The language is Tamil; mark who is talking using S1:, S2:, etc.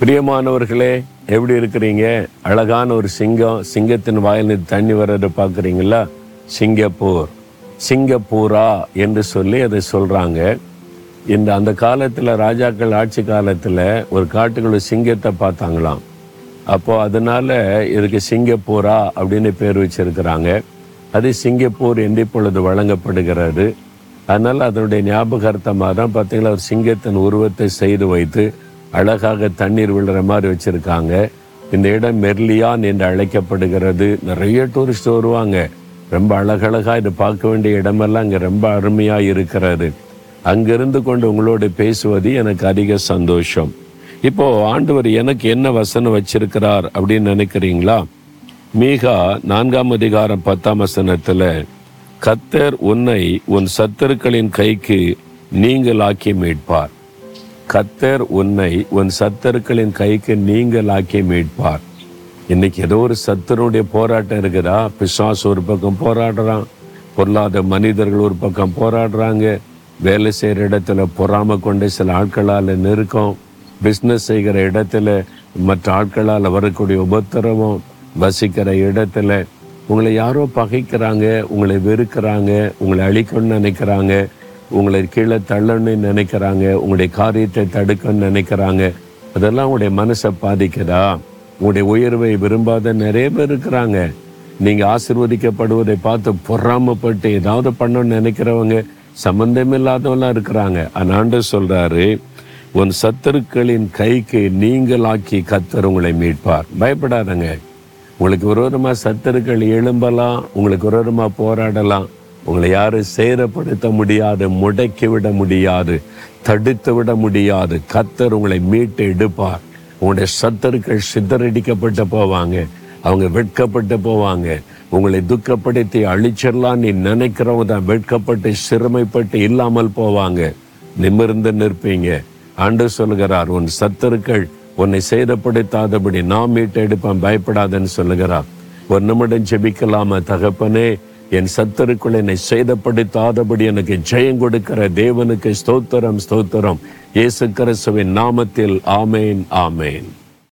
S1: பிரியமானவர்களே எப்படி இருக்கிறீங்க? அழகான ஒரு சிங்கம் சிங்கத்தின் வாயில் தண்ணி வர்றதை பார்க்குறீங்களா? சிங்கப்பூர். சிங்கப்பூரா என்று சொல்லி அதை சொல்கிறாங்க இந்த அந்த காலத்தில் ராஜாக்கள் ஆட்சி காலத்தில் ஒரு காட்டுக்குள்ள சிங்கத்தை பார்த்தாங்களாம். அப்போது அதனால இதுக்கு சிங்கப்பூரா அப்படின்னு பேர் வச்சிருக்கிறாங்க. அது சிங்கப்பூர் என்று இப்பொழுது வழங்கப்படுகிறது. அதனால் அதனுடைய ஞாபகார்த்தமாக தான் பார்த்தீங்களா? ஒரு சிங்கத்தின் உருவத்தை செய்து வைத்து அழகாக தண்ணீர் விழுற மாதிரி வச்சுருக்காங்க. இந்த இடம் மெர்லியான் என்று அழைக்கப்படுகிறது. நிறைய டூரிஸ்ட் வருவாங்க. ரொம்ப அழகழகாக இது பார்க்க வேண்டிய இடமெல்லாம் அங்கே ரொம்ப அருமையாக இருக்கிறது. அங்கிருந்து கொண்டு உங்களோடு பேசுவது எனக்கு அதிக சந்தோஷம். இப்போ ஆண்டவர் எனக்கு என்ன வசனம் வச்சிருக்கிறார் அப்படின்னு நினைக்கிறீங்களா? மீகா நான்காம் அதிகாரம் பத்தாம் வசனத்தில் கத்தர் உன்னை உன் சத்துருக்களின் கைக்கு நீங்கள் ஆக்கி மீட்பார். கத்தர் உன்னை உன் சத்தருக்களின் கைக்கு நீங்களாக்கி மீட்பார். இன்னைக்கு ஏதோ ஒரு சத்தருடைய போராட்டம் இருக்குதா? பிசாசு ஒரு பக்கம் போராடுறான். பொருளாத மனிதர்கள் ஒரு பக்கம் போராடுறாங்க. வேலை செய்கிற இடத்துல பொறாம கொண்ட சில ஆட்களால் நெருக்கம். பிஸ்னஸ் செய்கிற இடத்துல மற்ற ஆட்களால் வரக்கூடிய உபத்திரவம். வசிக்கிற இடத்துல உங்களை யாரோ பகைக்கிறாங்க உங்களை வெறுக்கிறாங்க உங்களை அழிக்கணும்னு நினைக்கிறாங்க. உங்களை கீழே தள்ளணும்னு நினைக்கிறாங்க உங்களுடைய காரியத்தை தடுக்கணும்னு நினைக்கிறாங்க. அதெல்லாம் உங்களுடைய மனசை பாதிக்குதா? உங்களுடைய உயர்வை விரும்பாத நிறைய பேர் இருக்கிறாங்க. நீங்கள் ஆசிர்வதிக்கப்படுவதை பார்த்து பொறாமப்பட்டு ஏதாவது பண்ணணும்னு நினைக்கிறவங்க சம்பந்தமில்லாதவெல்லாம் இருக்கிறாங்க. ஆனாண்டு சொல்கிறாரு உன் சத்துருக்களின் கைக்கு நீங்களாக்கி கத்தர் உங்களை மீட்பார். பயப்படாதங்க. உங்களுக்கு விரோதமாக சத்துருக்கள் எழும்பலாம் உங்களுக்கு விரோதமாக போராடலாம். உங்களை யாரும் சேதப்படுத்த முடியாது முடக்கி விட முடியாது தடுத்து விட முடியாது. கத்தர் உங்களை மீட்டு எடுப்பார். உங்களுடைய சத்தருக்கள் சித்தரடிக்கப்பட்டு போவாங்க. அவங்க வெட்கப்பட்டு போவாங்க. உங்களை துக்கப்படுத்தி அழிச்சிடலாம் நீ நினைக்கிறவங்க தான் வெட்கப்பட்டு சிறுமைப்பட்டு இல்லாமல் போவாங்க. நிமிர்ந்து நிற்பீங்க. ஆண்டு சொல்லுகிறார் உன் சத்தருக்கள் உன்னை சேதப்படுத்தாதபடி நான் மீட்டு எடுப்பேன். பயப்படாதன்னு சொல்லுகிறார். ஒரு நிமிடம் ஜெபிக்கலாமா தகப்பனே? என் சத்தருக்குள் என்னை சேதப்படுத்தாதபடி எனக்கு ஜெயம் கொடுக்கிற தேவனுக்கு ஸ்தோத்திரம் ஸ்தோத்திரம். இயேசு கிறிஸ்துவின் நாமத்தில் ஆமேன் ஆமேன்.